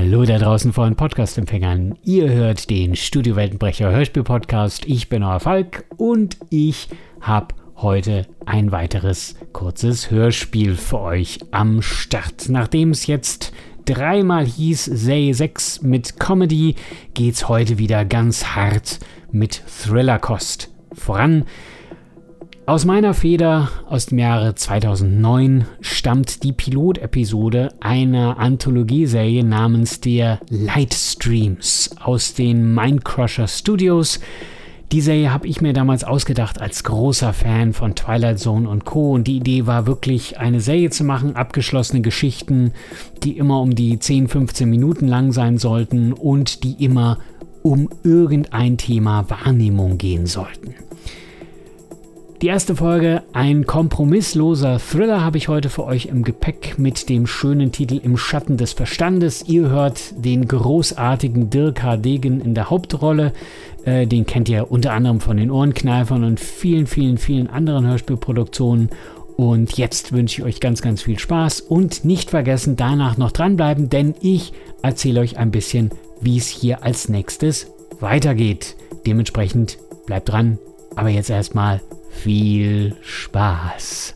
Hallo da draußen vor den Podcast-Empfängern. Ihr hört den Studio Weltenbrecher Hörspiel-Podcast. Ich bin euer Falk und ich habe heute ein weiteres kurzes Hörspiel für euch am Start. Nachdem es jetzt dreimal hieß Say 6 mit Comedy, geht's heute wieder ganz hart mit Thrillerkost voran. Aus meiner Feder aus dem Jahre 2009 stammt die Pilotepisode einer Anthologieserie namens der Lightstreams aus den Mindcrusher Studios. Die Serie habe ich mir damals ausgedacht als großer Fan von Twilight Zone und Co. Und die Idee war wirklich, eine Serie zu machen, abgeschlossene Geschichten, die immer um die 10, 15 Minuten lang sein sollten und die immer um irgendein Thema Wahrnehmung gehen sollten. Die erste Folge, ein kompromissloser Thriller, habe ich heute für euch im Gepäck mit dem schönen Titel Im Schatten des Verstandes. Ihr hört den großartigen Dirk H. Degen in der Hauptrolle. Äh, den kennt ihr unter anderem von den Ohrenkneifern und vielen, vielen, vielen anderen Hörspielproduktionen. Und jetzt wünsche ich euch ganz, ganz viel Spaß und nicht vergessen, danach noch dranbleiben, denn ich erzähle euch ein bisschen, wie es hier als nächstes weitergeht. Dementsprechend bleibt dran. Aber jetzt erstmal viel Spaß!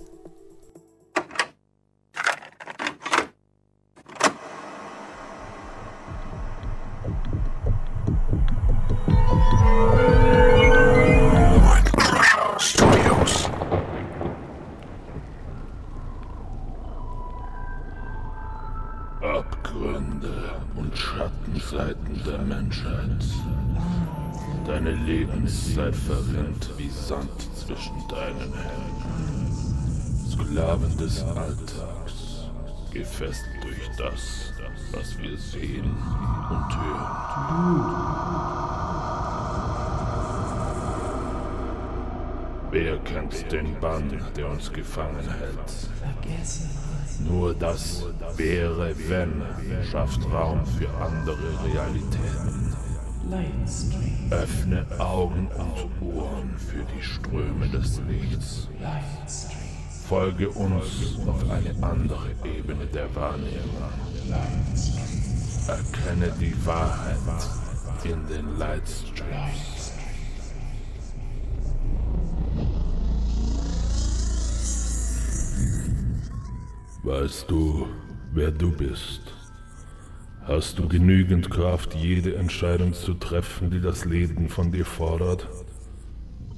Abgründe und Schattenseiten der Menschheit. Deine Lebenszeit verrinnt wie Sand zwischen deinen Händen. Sklaven des Alltags, gefesselt durch das, was wir sehen und hören. Wer kennt den Bann, der uns gefangen hält? Nur das wäre, wenn, schafft Raum für andere Realitäten. Öffne Augen und Ohren für die Ströme des Lichts. Folge uns auf eine andere Ebene der Wahrnehmung. Erkenne die Wahrheit in den Lightstreams. Weißt du, wer du bist? Hast du genügend Kraft, jede Entscheidung zu treffen, die das Leben von dir fordert?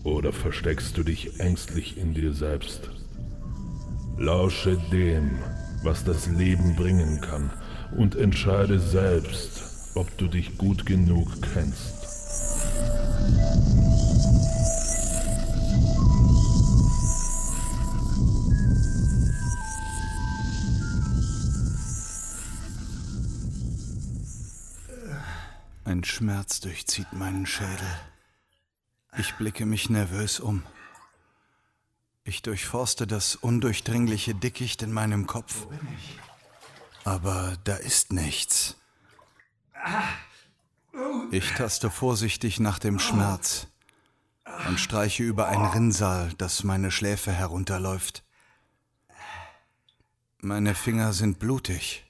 Oder versteckst du dich ängstlich in dir selbst? Lausche dem, was das Leben bringen kann, und entscheide selbst, ob du dich gut genug kennst. Ein Schmerz durchzieht meinen Schädel. Ich blicke mich nervös um. Ich durchforste das undurchdringliche Dickicht in meinem Kopf. Aber da ist nichts. Ich taste vorsichtig nach dem Schmerz und streiche über ein Rinnsal, das meine Schläfe herunterläuft. Meine Finger sind blutig.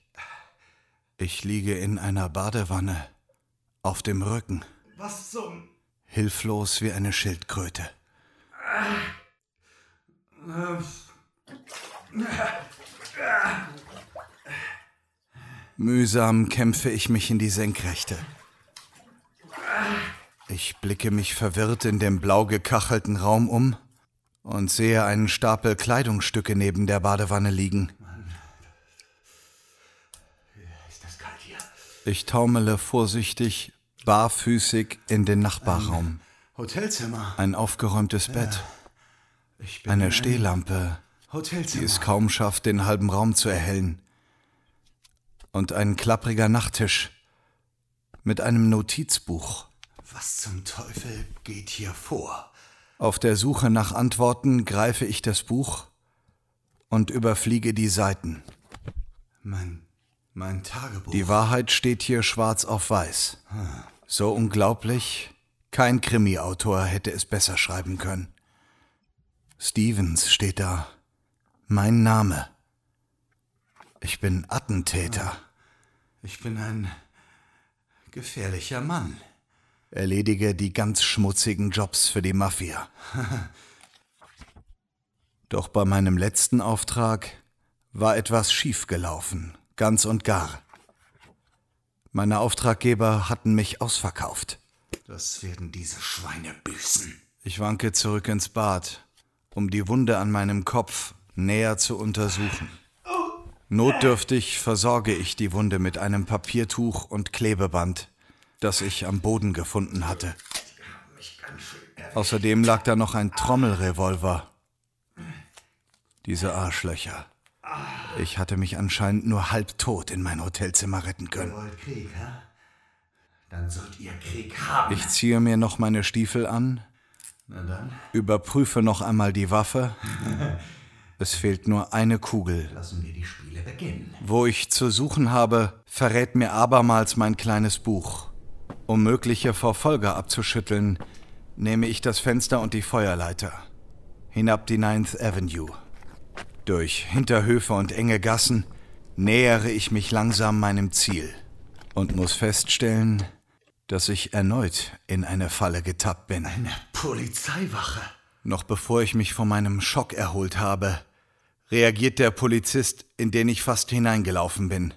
Ich liege in einer Badewanne, auf dem Rücken, Was zum... hilflos wie eine Schildkröte. Mühsam kämpfe ich mich in die Senkrechte. Ich blicke mich verwirrt in dem blau gekachelten Raum um und sehe einen Stapel Kleidungsstücke neben der Badewanne liegen. Ist das kalt hier? Ich taumele vorsichtig, barfüßig in den Nachbarraum. Hotelzimmer. Ein aufgeräumtes Bett, bin eine Stehlampe, die es kaum schafft, den halben Raum zu erhellen. Und ein klappriger Nachttisch mit einem Notizbuch. Was zum Teufel geht hier vor? Auf der Suche nach Antworten greife ich das Buch und überfliege die Seiten. Mein, mein Tagebuch. Die Wahrheit steht hier schwarz auf weiß. So unglaublich, kein Krimi-Autor hätte es besser schreiben können. Stevens steht da. Mein Name. Ich bin Attentäter. Ich bin ein gefährlicher Mann. Erledige die ganz schmutzigen Jobs für die Mafia. Doch bei meinem letzten Auftrag war etwas schiefgelaufen, ganz und gar. Meine Auftraggeber hatten mich ausverkauft. Das werden diese Schweine büßen. Ich wanke zurück ins Bad, um die Wunde an meinem Kopf näher zu untersuchen. Notdürftig versorge ich die Wunde mit einem Papiertuch und Klebeband, das ich am Boden gefunden hatte. Außerdem lag da noch ein Trommelrevolver. Diese Arschlöcher. Ich hatte mich anscheinend nur halbtot in mein Hotelzimmer retten Ihr können. wollt Krieg, hä? Dann sollt ihr Krieg haben. Ich ziehe mir noch meine Stiefel an, Na dann, überprüfe noch einmal die Waffe. Es fehlt nur eine Kugel. lassen wir die Spiele beginnen. Wo ich zu suchen habe, verrät mir abermals mein kleines Buch. Um mögliche Verfolger abzuschütteln, nehme ich das Fenster und die Feuerleiter. Hinab die Ninth Avenue. Durch Hinterhöfe und enge Gassen nähere ich mich langsam meinem Ziel und muss feststellen, dass ich erneut in eine Falle getappt bin. Eine Polizeiwache. Noch bevor ich mich von meinem Schock erholt habe, reagiert der Polizist, in den ich fast hineingelaufen bin.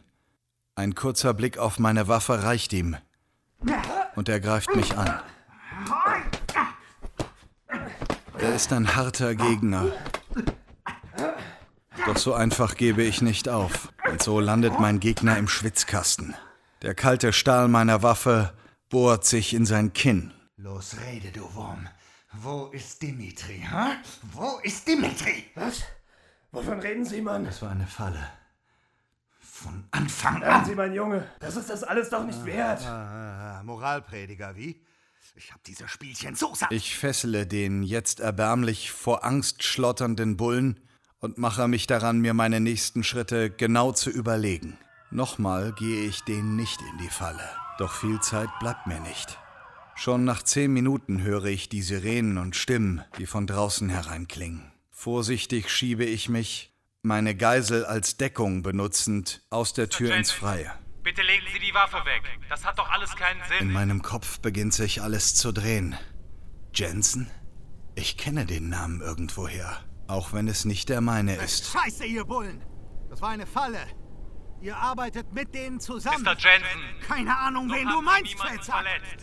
Ein kurzer Blick auf meine Waffe reicht ihm. Und er greift mich an. Er ist ein harter Gegner. Doch so einfach gebe ich nicht auf. Und so landet mein Gegner im Schwitzkasten. Der kalte Stahl meiner Waffe bohrt sich in sein Kinn. Los, rede, du Wurm. Wo ist Dimitri, hä? Wo ist Dimitri? Was? Wovon reden Sie, Mann? Das war eine Falle. Von Anfang Hören an. Sie, mein Junge, das ist das alles doch nicht wert. Ah, Moralprediger, wie? Ich hab diese Spielchen so satt. Ich fessele den jetzt erbärmlich vor Angst schlotternden Bullen und mache mich daran, mir meine nächsten Schritte genau zu überlegen. Nochmal gehe ich den nicht in die Falle. Doch viel Zeit bleibt mir nicht. Schon nach zehn Minuten höre ich die Sirenen und Stimmen, die von draußen hereinklingen. Vorsichtig schiebe ich mich, meine Geisel als Deckung benutzend, aus der Tür ins Freie. Bitte legen Sie die Waffe weg. Das hat doch alles keinen In Sinn. meinem Kopf beginnt sich alles zu drehen. Jensen? Ich kenne den Namen irgendwoher, auch wenn es nicht der meine ist. Scheiße, ihr Bullen! Das war eine Falle. Ihr arbeitet mit denen zusammen. Mr. Jensen, Keine Ahnung, wen du meinst, verletzt.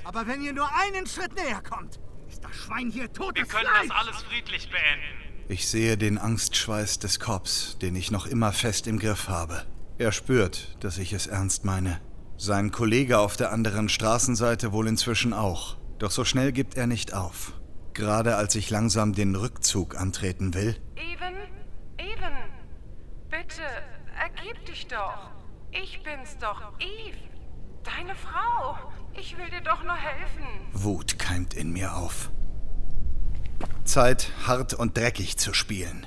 Aber wenn ihr nur einen Schritt näher kommt, ist das Schwein hier totes wir können Fleisch. das alles friedlich beenden. Ich sehe den Angstschweiß des Cops, den ich noch immer fest im Griff habe. Er spürt, dass ich es ernst meine. Sein Kollege auf der anderen Straßenseite wohl inzwischen auch. Doch so schnell gibt er nicht auf. Gerade als ich langsam den Rückzug antreten will, Even, Even, bitte, ergib dich doch. Ich bin's doch, Eve. Deine Frau. Ich will dir doch nur helfen. Wut keimt in mir auf. Zeit, hart und dreckig zu spielen.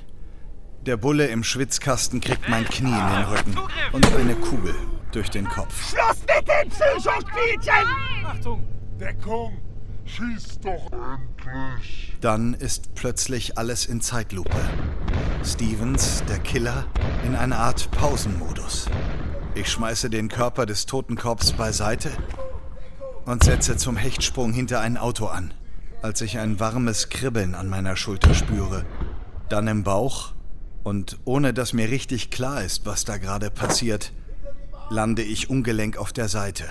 Der Bulle im Schwitzkasten kriegt mein Knie in den Rücken und eine Kugel durch den Kopf. Schluss mit den Psychospielchen! Achtung! Deckung! Schieß doch endlich! Dann ist plötzlich alles in Zeitlupe. Stevens, der Killer, in einer Art Pausenmodus. Ich schmeiße den Körper des toten Korps beiseite und setze zum Hechtsprung hinter ein Auto an, als ich ein warmes Kribbeln an meiner Schulter spüre, dann im Bauch und ohne dass mir richtig klar ist, was da gerade passiert, lande ich ungelenk auf der Seite.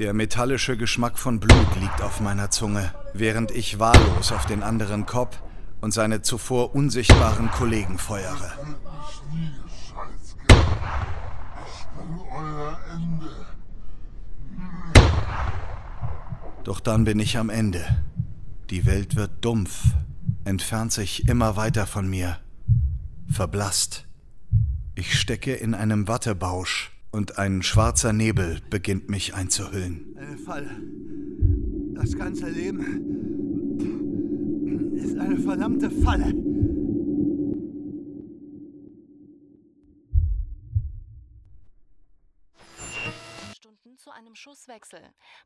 Der metallische Geschmack von Blut liegt auf meiner Zunge, während ich wahllos auf den anderen Kopf und seine zuvor unsichtbaren Kollegen feuere. Doch dann bin ich am Ende. Die Welt wird dumpf, entfernt sich immer weiter von mir, verblasst. Ich stecke in einem Wattebausch und ein schwarzer Nebel beginnt mich einzuhüllen. Eine Falle. Das ganze Leben ist eine verdammte Falle. Stunden zu einem Schusswechsel.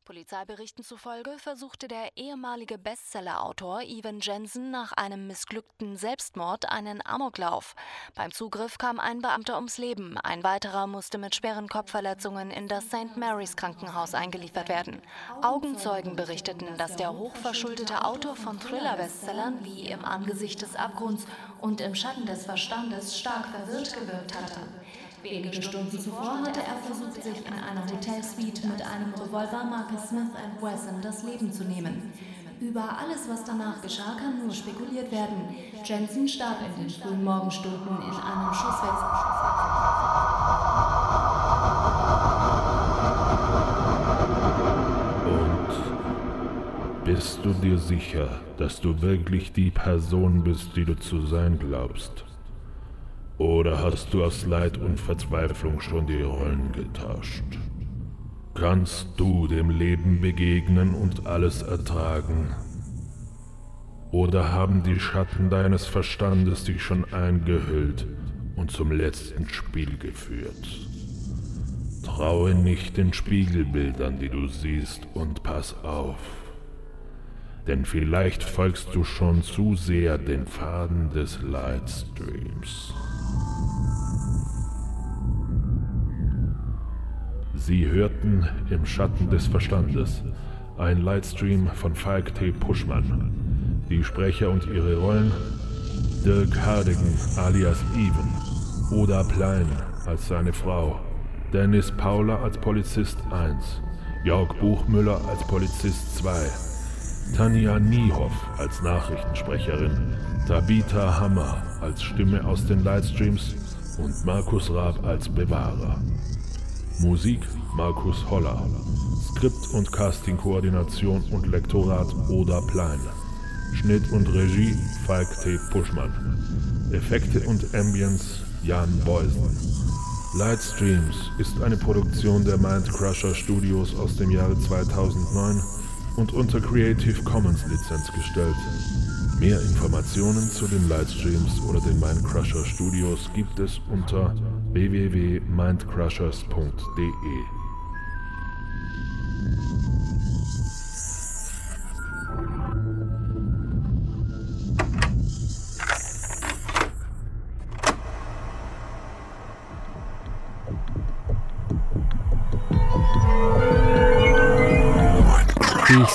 Polizeiberichten zufolge versuchte der ehemalige Bestsellerautor Evan Jensen nach einem missglückten Selbstmord einen Amoklauf. Beim Zugriff kam ein Beamter ums Leben, ein weiterer musste mit schweren Kopfverletzungen in das St. Mary's Krankenhaus eingeliefert werden. Augenzeugen berichteten, dass der hochverschuldete Autor von Thriller-Bestsellern wie Im Angesicht des Abgrunds und Im Schatten des Verstandes stark verwirrt gewirkt hatte. Wenige Stunden zuvor hatte er versucht, sich in einer Hotelsuite mit einem Revolver Marke Smith Wesson das Leben zu nehmen. Über alles, was danach geschah, kann nur spekuliert werden. Jensen starb in den frühen Morgenstunden in einem Schusswechsel. Und bist du dir sicher, dass du wirklich die Person bist, die du zu sein glaubst? Oder hast du aus Leid und Verzweiflung schon die Rollen getauscht? Kannst du dem Leben begegnen und alles ertragen? Oder haben die Schatten deines Verstandes dich schon eingehüllt und zum letzten Spiel geführt? Traue nicht den Spiegelbildern, die du siehst, und pass auf. Denn vielleicht folgst du schon zu sehr den Faden des Lightstreams. Sie hörten im Schatten des Verstandes ein Lightstream von Falk T. Puschmann. Die Sprecher und ihre Rollen Dirk Hardigan alias Even, Oda Plein als seine Frau, Dennis Paula als Polizist 1, Jörg Buchmüller als Polizist 2, Tanja Niehoff als Nachrichtensprecherin, Tabitha Hammer als Stimme aus den Lightstreams und Markus Raab als Bewahrer. Musik Markus Holler. Skript und Casting-Koordination und Lektorat Oda Plein. Schnitt und Regie Falk T. Puschmann. Effekte und Ambience Jan Beusen. Lightstreams ist eine Produktion der Mindcrusher Studios aus dem Jahre 2009 und unter Creative Commons Lizenz gestellt. Mehr Informationen zu den Livestreams oder den Mindcrusher Studios gibt es unter www.mindcrushers.de.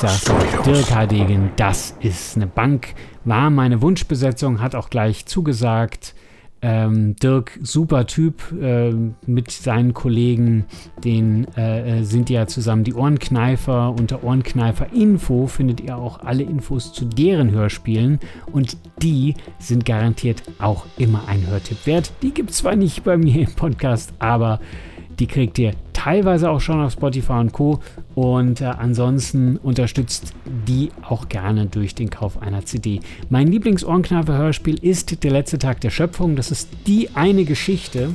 Euch, Dirk Hardegen, das ist eine Bank. War meine Wunschbesetzung, hat auch gleich zugesagt. Ähm, Dirk, super Typ, äh, mit seinen Kollegen, den äh, sind ja zusammen die Ohrenkneifer. Unter Ohrenkneifer Info findet ihr auch alle Infos zu deren Hörspielen und die sind garantiert auch immer ein Hörtipp wert. Die gibt es zwar nicht bei mir im Podcast, aber die kriegt ihr teilweise auch schon auf Spotify und Co. Und äh, ansonsten unterstützt die auch gerne durch den Kauf einer CD. Mein Lieblings-Ohrenkneifer-Hörspiel ist Der letzte Tag der Schöpfung. Das ist die eine Geschichte.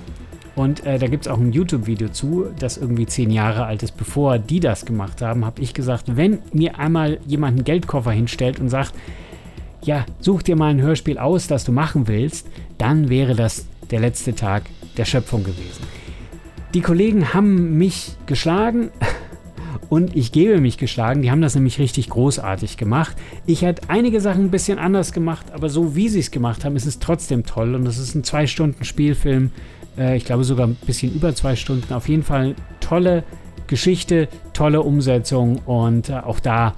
Und äh, da gibt es auch ein YouTube-Video zu, das irgendwie zehn Jahre alt ist. Bevor die das gemacht haben, habe ich gesagt, wenn mir einmal jemand einen Geldkoffer hinstellt und sagt, ja, such dir mal ein Hörspiel aus, das du machen willst, dann wäre das der letzte Tag der Schöpfung gewesen. Die Kollegen haben mich geschlagen und ich gebe mich geschlagen. Die haben das nämlich richtig großartig gemacht. Ich hätte einige Sachen ein bisschen anders gemacht, aber so wie sie es gemacht haben, ist es trotzdem toll. Und es ist ein zwei Stunden Spielfilm. Äh, ich glaube sogar ein bisschen über zwei Stunden. Auf jeden Fall tolle Geschichte, tolle Umsetzung und äh, auch da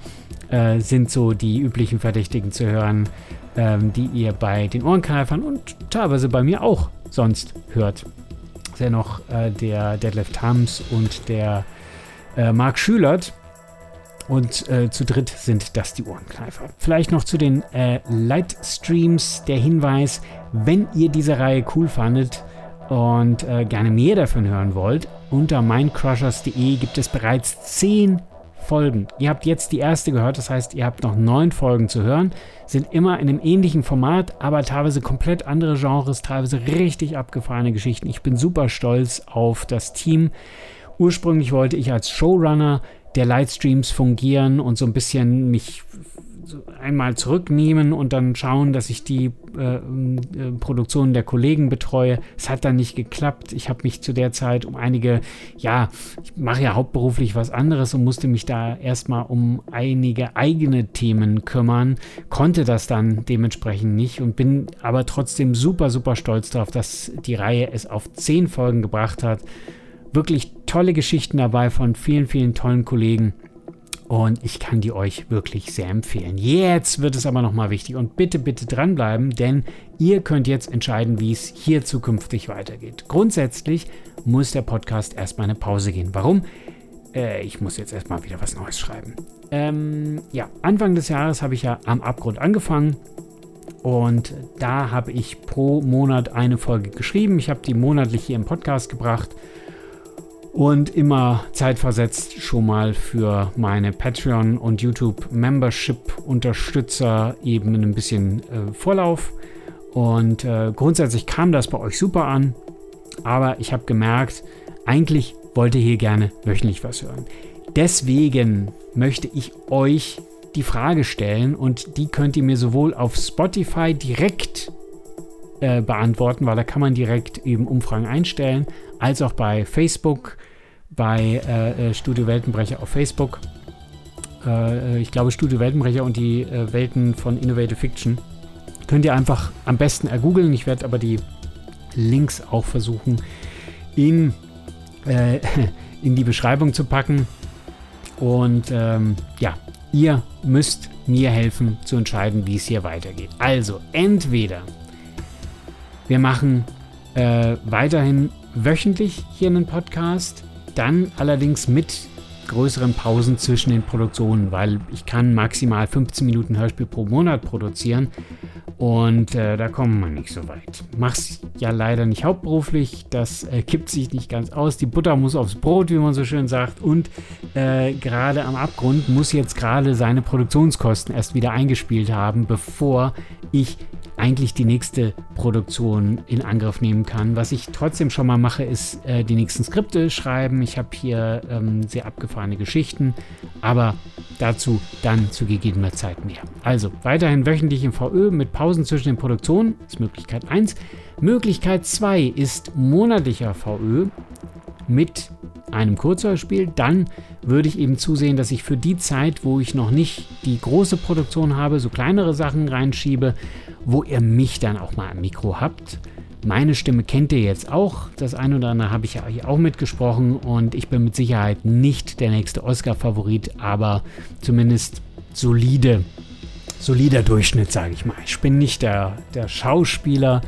äh, sind so die üblichen Verdächtigen zu hören, ähm, die ihr bei den Ohrenkreifern und teilweise bei mir auch sonst hört ja noch äh, der Deadlift Hams und der äh, Marc Schülert. Und äh, zu dritt sind das die Ohrenkneifer. Vielleicht noch zu den äh, Lightstreams der Hinweis, wenn ihr diese Reihe cool fandet und äh, gerne mehr davon hören wollt, unter mindcrushers.de gibt es bereits 10 Folgen. Ihr habt jetzt die erste gehört, das heißt, ihr habt noch neun Folgen zu hören. Sind immer in einem ähnlichen Format, aber teilweise komplett andere Genres, teilweise richtig abgefahrene Geschichten. Ich bin super stolz auf das Team. Ursprünglich wollte ich als Showrunner der Lightstreams fungieren und so ein bisschen mich einmal zurücknehmen und dann schauen, dass ich die äh, äh, Produktionen der Kollegen betreue. Es hat dann nicht geklappt. Ich habe mich zu der Zeit um einige, ja, ich mache ja hauptberuflich was anderes und musste mich da erstmal um einige eigene Themen kümmern, konnte das dann dementsprechend nicht und bin aber trotzdem super, super stolz darauf, dass die Reihe es auf zehn Folgen gebracht hat. Wirklich tolle Geschichten dabei von vielen, vielen tollen Kollegen. Und ich kann die euch wirklich sehr empfehlen. Jetzt wird es aber nochmal wichtig und bitte, bitte dranbleiben, denn ihr könnt jetzt entscheiden, wie es hier zukünftig weitergeht. Grundsätzlich muss der Podcast erstmal eine Pause gehen. Warum? Äh, ich muss jetzt erstmal wieder was Neues schreiben. Ähm, ja, Anfang des Jahres habe ich ja am Abgrund angefangen. Und da habe ich pro Monat eine Folge geschrieben. Ich habe die monatlich hier im Podcast gebracht und immer zeitversetzt schon mal für meine Patreon- und YouTube-Membership-Unterstützer eben ein bisschen äh, Vorlauf. Und äh, grundsätzlich kam das bei euch super an, aber ich habe gemerkt, eigentlich wollte hier gerne wöchentlich was hören. Deswegen möchte ich euch die Frage stellen und die könnt ihr mir sowohl auf Spotify direkt äh, beantworten, weil da kann man direkt eben Umfragen einstellen, als auch bei Facebook bei äh, äh, Studio Weltenbrecher auf Facebook. Äh, äh, ich glaube, Studio Weltenbrecher und die äh, Welten von Innovative Fiction. Könnt ihr einfach am besten ergoogeln. Ich werde aber die Links auch versuchen in, äh, in die Beschreibung zu packen. Und ähm, ja, ihr müsst mir helfen zu entscheiden, wie es hier weitergeht. Also, entweder wir machen äh, weiterhin wöchentlich hier einen Podcast dann allerdings mit größeren Pausen zwischen den Produktionen, weil ich kann maximal 15 Minuten Hörspiel pro Monat produzieren und äh, da kommen wir nicht so weit. Mach's ja leider nicht hauptberuflich, das äh, kippt sich nicht ganz aus. Die Butter muss aufs Brot, wie man so schön sagt, und äh, gerade am Abgrund muss jetzt gerade seine Produktionskosten erst wieder eingespielt haben, bevor ich eigentlich die nächste Produktion in Angriff nehmen kann. Was ich trotzdem schon mal mache, ist äh, die nächsten Skripte schreiben. Ich habe hier ähm, sehr abgefahrene Geschichten, aber dazu dann zu gegebener Zeit mehr. Also weiterhin wöchentlich im VÖ mit Pausen zwischen den Produktionen, ist Möglichkeit 1. Möglichkeit 2 ist monatlicher VÖ mit einem Kurzhörspiel, dann würde ich eben zusehen, dass ich für die Zeit, wo ich noch nicht die große Produktion habe, so kleinere Sachen reinschiebe, wo ihr mich dann auch mal am Mikro habt. Meine Stimme kennt ihr jetzt auch. Das eine oder andere habe ich ja auch mitgesprochen und ich bin mit Sicherheit nicht der nächste Oscar-Favorit, aber zumindest solide, solider Durchschnitt, sage ich mal. Ich bin nicht der, der Schauspieler,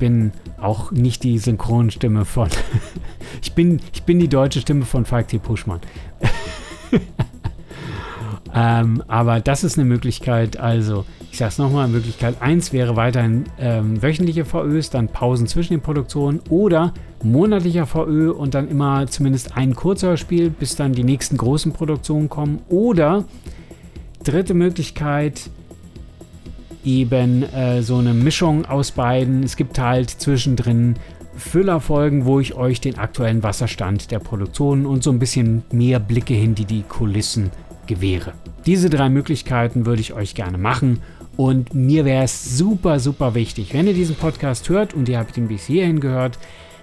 bin auch nicht die Synchronstimme von. ich, bin, ich bin die deutsche Stimme von Falk T. Puschmann. ähm, aber das ist eine Möglichkeit. Also, ich sage es nochmal: Möglichkeit 1 wäre weiterhin ähm, wöchentliche VÖs, dann Pausen zwischen den Produktionen oder monatlicher VÖ und dann immer zumindest ein Kurzhörspiel, bis dann die nächsten großen Produktionen kommen. Oder dritte Möglichkeit, eben äh, so eine Mischung aus beiden. Es gibt halt zwischendrin Füllerfolgen, wo ich euch den aktuellen Wasserstand der Produktion und so ein bisschen mehr Blicke hinter die Kulissen gewähre. Diese drei Möglichkeiten würde ich euch gerne machen und mir wäre es super, super wichtig, wenn ihr diesen Podcast hört und ihr habt ihn bis hierhin gehört,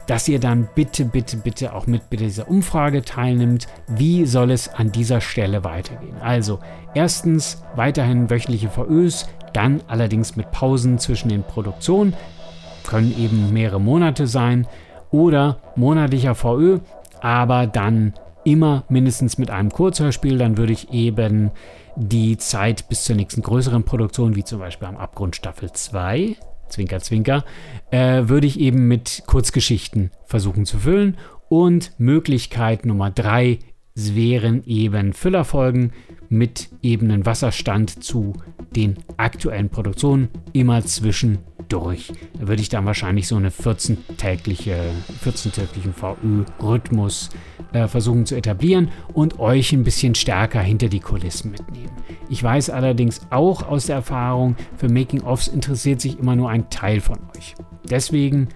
dass ihr dann bitte, bitte, bitte auch mit dieser Umfrage teilnimmt. Wie soll es an dieser Stelle weitergehen? Also, erstens weiterhin wöchentliche VÖs, dann allerdings mit Pausen zwischen den Produktionen, können eben mehrere Monate sein, oder monatlicher VÖ, aber dann immer mindestens mit einem Kurzhörspiel. Dann würde ich eben die Zeit bis zur nächsten größeren Produktion, wie zum Beispiel am Abgrund Staffel 2, Zwinker, Zwinker, äh, würde ich eben mit Kurzgeschichten versuchen zu füllen. Und Möglichkeit Nummer 3 wären eben Füllerfolgen mit eben einem Wasserstand zu den aktuellen Produktionen immer zwischendurch. Da würde ich dann wahrscheinlich so eine 14-tägliche, 14-täglichen VÖ-Rhythmus äh, versuchen zu etablieren und euch ein bisschen stärker hinter die Kulissen mitnehmen. Ich weiß allerdings auch aus der Erfahrung, für Making-ofs interessiert sich immer nur ein Teil von euch. Deswegen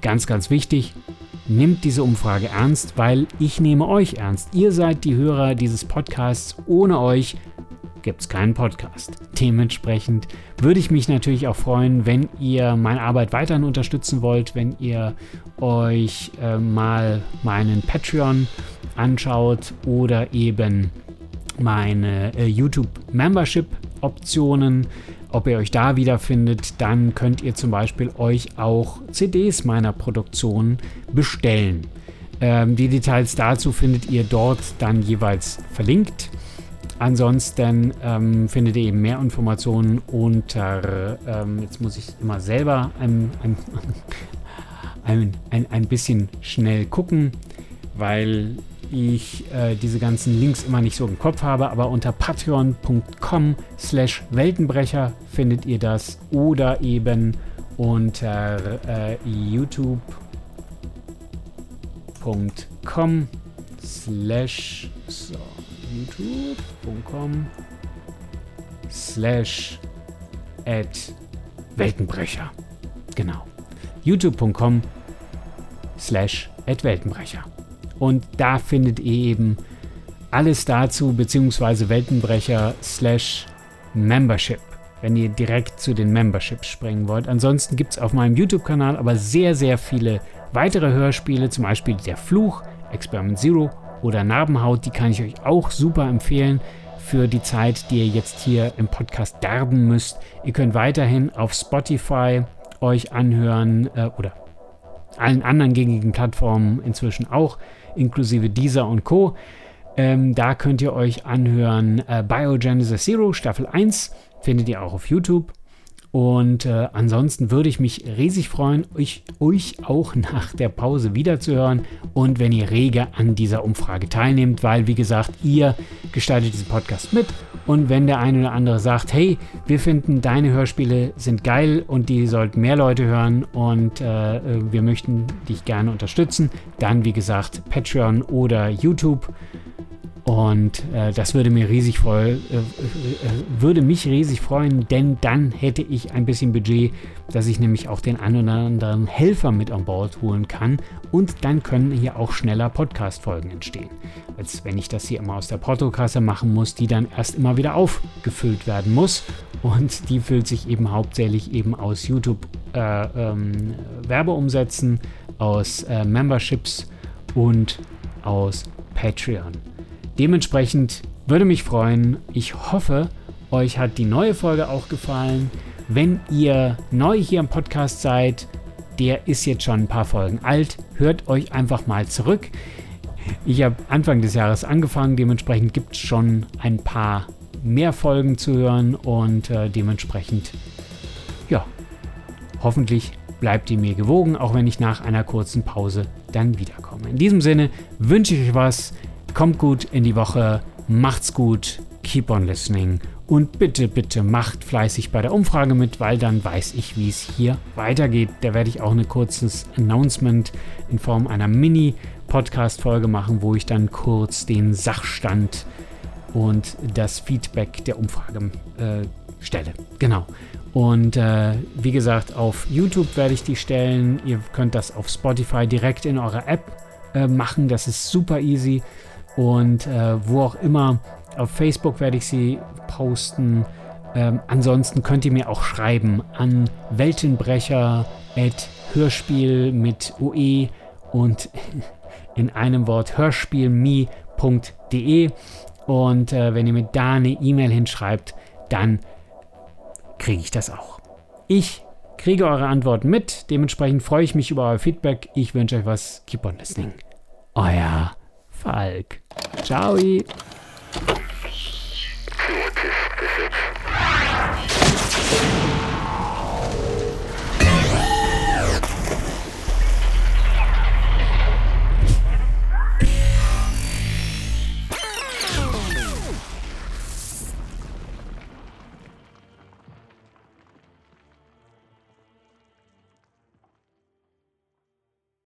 ganz, ganz wichtig, Nimmt diese Umfrage ernst, weil ich nehme euch ernst. Ihr seid die Hörer dieses Podcasts. Ohne euch gibt es keinen Podcast. Dementsprechend würde ich mich natürlich auch freuen, wenn ihr meine Arbeit weiterhin unterstützen wollt, wenn ihr euch äh, mal meinen Patreon anschaut oder eben meine äh, YouTube Membership Optionen. Ob ihr euch da wiederfindet, dann könnt ihr zum Beispiel euch auch CDs meiner Produktion bestellen. Ähm, die Details dazu findet ihr dort dann jeweils verlinkt. Ansonsten ähm, findet ihr eben mehr Informationen unter, ähm, jetzt muss ich immer selber ein, ein, ein, ein, ein bisschen schnell gucken, weil ich äh, diese ganzen Links immer nicht so im Kopf habe, aber unter patreon.com slash Weltenbrecher findet ihr das oder eben unter äh, youtube.com slash so, youtube.com slash at Weltenbrecher. Genau. youtube.com slash at Weltenbrecher. Und da findet ihr eben alles dazu, beziehungsweise Weltenbrecher slash Membership, wenn ihr direkt zu den Memberships springen wollt. Ansonsten gibt es auf meinem YouTube-Kanal aber sehr, sehr viele weitere Hörspiele, zum Beispiel Der Fluch, Experiment Zero oder Narbenhaut, die kann ich euch auch super empfehlen für die Zeit, die ihr jetzt hier im Podcast darben müsst. Ihr könnt weiterhin auf Spotify euch anhören äh, oder allen anderen gängigen Plattformen inzwischen auch inklusive dieser und Co. Ähm, da könnt ihr euch anhören äh, Biogenesis Zero Staffel 1, findet ihr auch auf YouTube. Und äh, ansonsten würde ich mich riesig freuen, euch, euch auch nach der Pause wiederzuhören und wenn ihr rege an dieser Umfrage teilnehmt, weil wie gesagt, ihr gestaltet diesen Podcast mit und wenn der eine oder andere sagt, hey, wir finden deine Hörspiele sind geil und die sollten mehr Leute hören und äh, wir möchten dich gerne unterstützen, dann wie gesagt Patreon oder YouTube. Und äh, das würde mir riesig freuen, äh, äh, würde mich riesig freuen, denn dann hätte ich ein bisschen Budget, dass ich nämlich auch den einen oder anderen Helfer mit an Bord holen kann. Und dann können hier auch schneller Podcast-Folgen entstehen. Als wenn ich das hier immer aus der Portokasse machen muss, die dann erst immer wieder aufgefüllt werden muss. Und die füllt sich eben hauptsächlich eben aus YouTube äh, ähm, Werbeumsätzen, aus äh, Memberships und aus Patreon. Dementsprechend würde mich freuen. Ich hoffe, euch hat die neue Folge auch gefallen. Wenn ihr neu hier im Podcast seid, der ist jetzt schon ein paar Folgen alt, hört euch einfach mal zurück. Ich habe Anfang des Jahres angefangen, dementsprechend gibt es schon ein paar mehr Folgen zu hören und äh, dementsprechend, ja, hoffentlich bleibt ihr mir gewogen, auch wenn ich nach einer kurzen Pause dann wiederkomme. In diesem Sinne wünsche ich euch was. Kommt gut in die Woche, macht's gut, keep on listening und bitte, bitte macht fleißig bei der Umfrage mit, weil dann weiß ich, wie es hier weitergeht. Da werde ich auch ein kurzes Announcement in Form einer Mini-Podcast-Folge machen, wo ich dann kurz den Sachstand und das Feedback der Umfrage äh, stelle. Genau. Und äh, wie gesagt, auf YouTube werde ich die stellen. Ihr könnt das auf Spotify direkt in eurer App äh, machen. Das ist super easy und äh, wo auch immer. Auf Facebook werde ich sie posten. Ähm, ansonsten könnt ihr mir auch schreiben an Weltenbrecher Hörspiel mit OE und in einem Wort hörspielme.de. Und äh, wenn ihr mir da eine E-Mail hinschreibt, dann kriege ich das auch. Ich kriege eure Antworten mit. Dementsprechend freue ich mich über euer Feedback. Ich wünsche euch was. Keep on listening. Euer Falk. Ciao.